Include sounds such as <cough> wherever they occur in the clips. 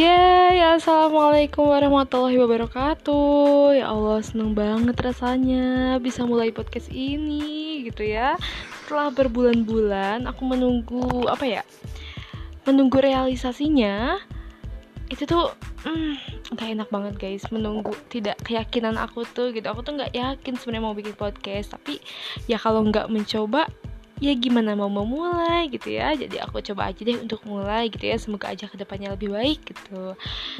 Yeay, Assalamualaikum warahmatullahi wabarakatuh. Ya Allah, seneng banget rasanya bisa mulai podcast ini gitu ya. Setelah berbulan-bulan aku menunggu, apa ya Menunggu realisasinya. Itu tuh, hmm, gak enak banget guys. Menunggu tidak keyakinan aku tuh gitu. Aku tuh gak yakin sebenarnya mau bikin podcast. Tapi ya kalau gak mencoba ya gimana mau memulai gitu ya. Jadi aku coba aja deh untuk mulai gitu ya. Semoga aja ke depannya lebih baik gitu.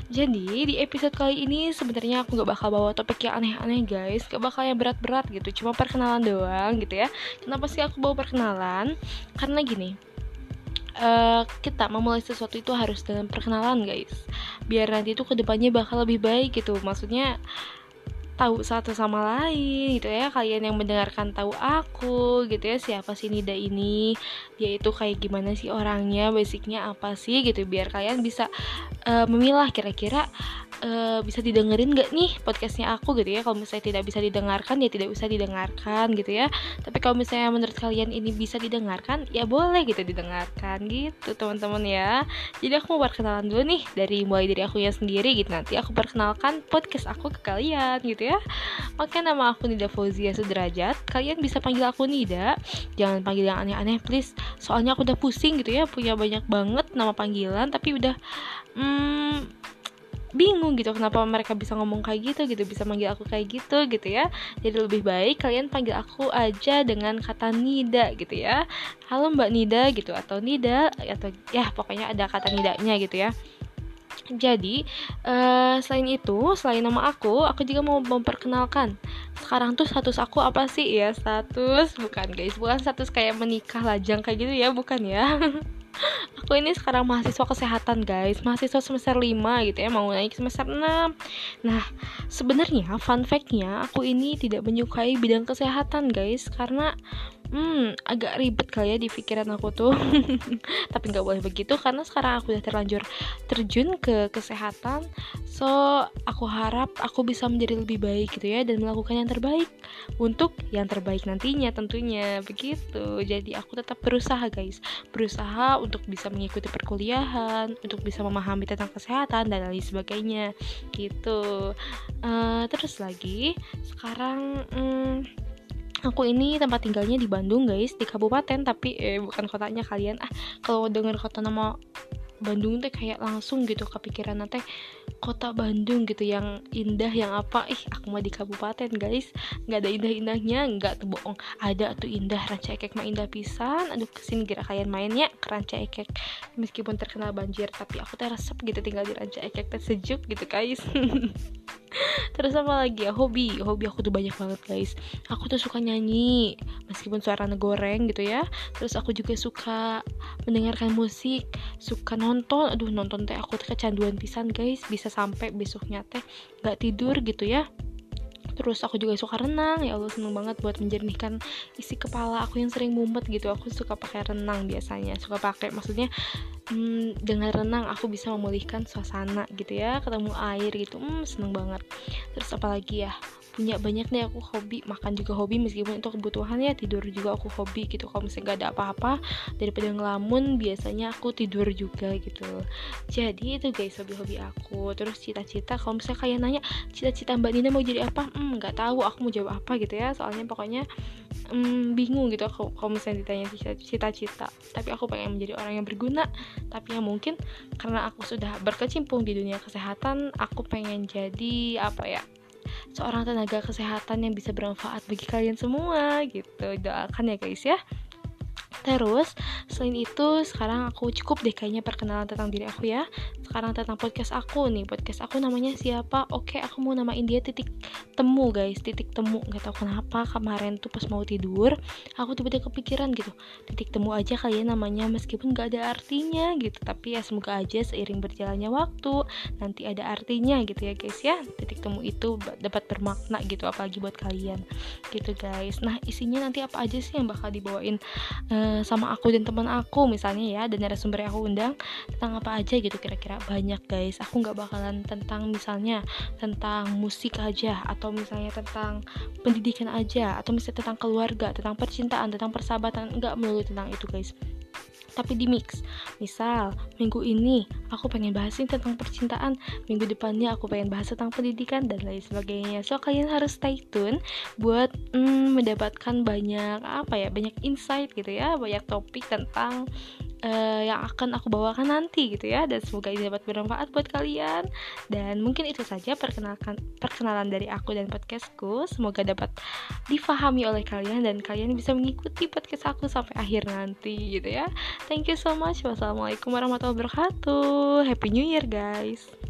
Jadi di episode kali ini sebenarnya aku nggak bakal bawa topik yang aneh-aneh guys. Gak bakal yang berat-berat gitu. Cuma perkenalan doang gitu ya. Kenapa sih aku bawa perkenalan? Karena gini Uh, kita memulai sesuatu itu harus dengan perkenalan guys. Biar nanti itu ke depannya bakal lebih baik gitu. Maksudnya tahu satu sama lain gitu ya. Kalian yang mendengarkan tahu aku gitu ya siapa sih Nida ini? Dia itu kayak gimana sih orangnya? Basicnya apa sih gitu? Biar kalian bisa uh, memilah kira-kira uh, bisa didengerin gak nih podcastnya aku gitu ya? Kalau misalnya tidak bisa didengarkan ya tidak usah didengarkan gitu ya. Tapi kalau misalnya menurut kalian ini bisa didengarkan ya boleh gitu didengarkan gitu teman-teman ya. Jadi aku mau perkenalan dulu nih dari mulai dari aku ya sendiri gitu. Nanti aku perkenalkan podcast aku ke kalian gitu ya. Oke nama aku Nida Fauzia Sudrajat. Kalian bisa panggil aku Nida. Jangan panggil yang aneh-aneh please. Soalnya aku udah pusing gitu ya punya banyak banget nama panggilan tapi udah hmm, bingung gitu kenapa mereka bisa ngomong kayak gitu gitu bisa manggil aku kayak gitu gitu ya. Jadi lebih baik kalian panggil aku aja dengan kata Nida gitu ya. Halo Mbak Nida gitu atau Nida atau ya pokoknya ada kata Nidanya gitu ya. Jadi uh, selain itu selain nama aku aku juga mau memperkenalkan. Sekarang tuh status aku apa sih? Ya status bukan guys bukan status kayak menikah lajang kayak gitu ya bukan ya <laughs> aku ini sekarang mahasiswa kesehatan guys. Mahasiswa semester 5 gitu ya mau naik semester 6 nah sebenarnya fun factnya aku ini tidak menyukai bidang kesehatan guys. Karena hmm agak ribet kali ya di pikiran aku tuh. <laughs> Tapi nggak boleh begitu karena sekarang aku udah terlanjur terjun ke kesehatan. So aku harap aku bisa menjadi lebih baik gitu ya dan melakukan yang terbaik untuk yang terbaik nantinya tentunya. Begitu. Jadi aku tetap berusaha guys. Berusaha untuk bisa mengikuti perkuliahan untuk bisa memahami tentang kesehatan dan lain sebagainya. Gitu. Uh, terus lagi sekarang hmm, aku ini tempat tinggalnya di Bandung guys di kabupaten tapi eh bukan kotanya kalian. Ah kalau dengar kota nama Bandung teh kayak langsung gitu kepikiran nanti kota Bandung gitu yang indah yang apa. Ih aku mah di kabupaten guys. Nggak ada indah-indahnya nggak tuh bohong. Ada tuh indah ranca ekek mah indah pisan. Aduh ke sini kira kalian mainnya ke ranca ekek. Meskipun terkenal banjir tapi aku teh resep gitu tinggal di ranca ekek teh sejuk gitu guys <laughs> <laughs> terus apa lagi ya? Hobi. Hobi aku tuh banyak banget guys. Aku tuh suka nyanyi meskipun suara goreng gitu ya. Terus aku juga suka mendengarkan musik suka nonton. Aduh nonton teh aku tuh kecanduan pisan guys. Bisa sampai besoknya teh nggak tidur gitu ya terus aku juga suka renang. Ya Allah seneng banget buat menjernihkan isi kepala aku yang sering mumet gitu. Aku suka pakai renang biasanya suka pakai. Maksudnya hmm, dengan renang aku bisa memulihkan suasana gitu ya ketemu air gitu. Hmm, seneng banget. Terus apalagi ya punya banyak nih aku hobi makan juga hobi meskipun itu kebutuhan ya tidur juga aku hobi gitu. Kalau misalnya gak ada apa-apa daripada ngelamun biasanya aku tidur juga gitu. Jadi itu guys hobi-hobi aku. Terus cita-cita kalau misalnya kalian nanya cita-cita mbak Nina mau jadi apa? Hmm nggak tahu aku mau jawab apa gitu ya. Soalnya pokoknya hmm, bingung gitu kalau misalnya ditanya cita-cita. Tapi aku pengen menjadi orang yang berguna. Tapi yang mungkin karena aku sudah berkecimpung di dunia kesehatan aku pengen jadi apa ya seorang tenaga kesehatan yang bisa bermanfaat bagi kalian semua gitu. Doakan ya guys ya Terus, selain itu, sekarang aku cukup deh kayaknya perkenalan tentang diri aku ya. Sekarang tentang podcast aku nih. Podcast aku namanya siapa? Oke, aku mau namain dia titik temu guys. Titik temu. Gak tau kenapa kemarin tuh pas mau tidur, aku tiba-tiba kepikiran gitu. Titik temu aja kalian namanya meskipun gak ada artinya gitu. Tapi ya semoga aja seiring berjalannya waktu nanti ada artinya gitu ya guys ya. Titik temu itu dapat bermakna gitu apalagi buat kalian. Gitu guys. Nah, isinya nanti apa aja sih yang bakal dibawain uh, sama aku dan teman aku misalnya ya dan narasumber yang aku undang tentang apa aja gitu kira-kira. Banyak guys. Aku nggak bakalan tentang misalnya tentang musik aja atau misalnya tentang pendidikan aja atau misalnya tentang keluarga tentang percintaan tentang persahabatan. Nggak melulu tentang itu guys tapi di mix. Misal, minggu ini aku pengen bahasin tentang percintaan, minggu depannya aku pengen bahas tentang pendidikan dan lain sebagainya. So kalian harus stay tune buat mm, mendapatkan banyak apa ya, banyak insight gitu ya, banyak topik tentang uh, yang akan aku bawakan nanti gitu ya. Dan semoga ini dapat bermanfaat buat kalian. Dan mungkin itu saja perkenalkan perkenalan dari aku dan podcastku. Semoga dapat difahami oleh kalian dan kalian bisa mengikuti podcast aku sampai akhir nanti gitu ya. Thank you so much. Wassalamualaikum warahmatullahi wabarakatuh. Happy new year guys